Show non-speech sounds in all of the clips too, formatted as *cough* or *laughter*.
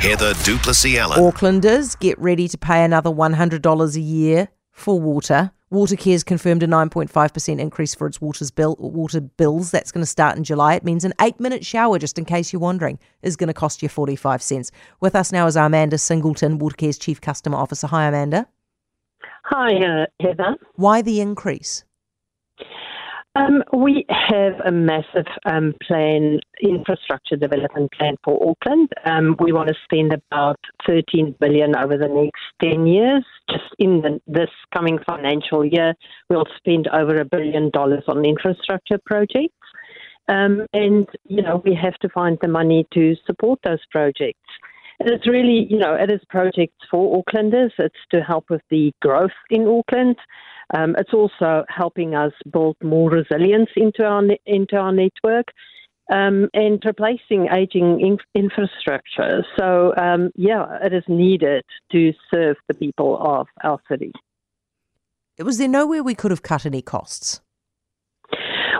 Heather du Plessis-Allen. Aucklanders, get ready to pay another $100 a year for water. Watercare's confirmed a 9.5% increase for its water's bill, water bills. That's going to start in July. It means an eight minute shower, just in case you're wondering, is going to cost you 45 cents. With us now is Amanda Singleton, Watercare's Chief Customer Officer. Hi, Amanda. Hi, uh, Heather. Why the increase? Um, we have a massive um, plan, infrastructure development plan for Auckland. Um, we want to spend about 13 billion over the next 10 years. Just in the, this coming financial year, we'll spend over a billion dollars on infrastructure projects. Um, and, you know, we have to find the money to support those projects. It's really, you know, it is projects for Aucklanders. It's to help with the growth in Auckland. Um, it's also helping us build more resilience into our into our network. Um, and replacing aging in- infrastructure. So, um, yeah, it is needed to serve the people of our city. Was there nowhere we could have cut any costs?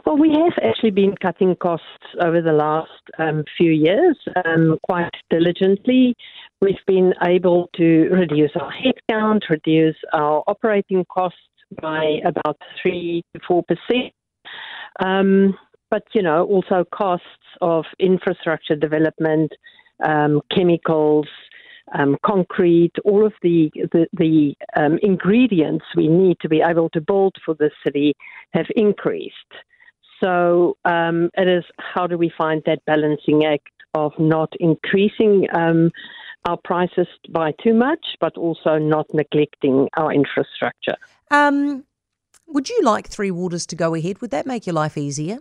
Well, we have actually been cutting costs over the last um, few years um, quite diligently. We've been able to reduce our headcount, reduce our operating costs by about 3 to 4%. Um, but, you know, also costs of infrastructure development, um, chemicals, um, concrete, all of the the, the um, ingredients we need to be able to build for the city have increased. So um, it is how do we find that balancing act of not increasing um, our prices by too much, but also not neglecting our infrastructure. Um, would you like Three Waters to go ahead? Would that make your life easier?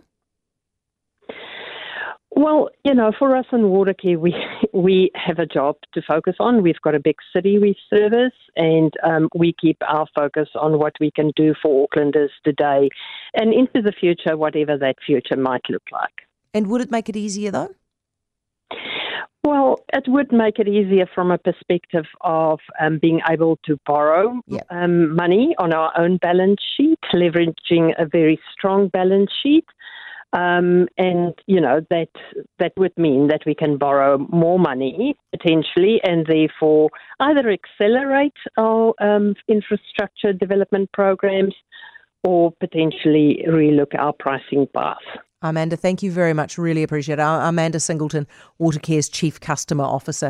Well, you know, for us in Watercare, we *laughs* we have a job to focus on. We've got a big city we service, and um, we keep our focus on what we can do for Aucklanders today and into the future, whatever that future might look like. And would it make it easier though? Well, it would make it easier from a perspective of um, being able to borrow Yep. um, money on our own balance sheet, leveraging a very strong balance sheet. Um, and you know that that would mean that we can borrow more money potentially, and therefore either accelerate our um, infrastructure development programs, or potentially relook our pricing path. Amanda, thank you very much. Really appreciate it. Amanda Singleton, Watercare's Chief Customer Officer.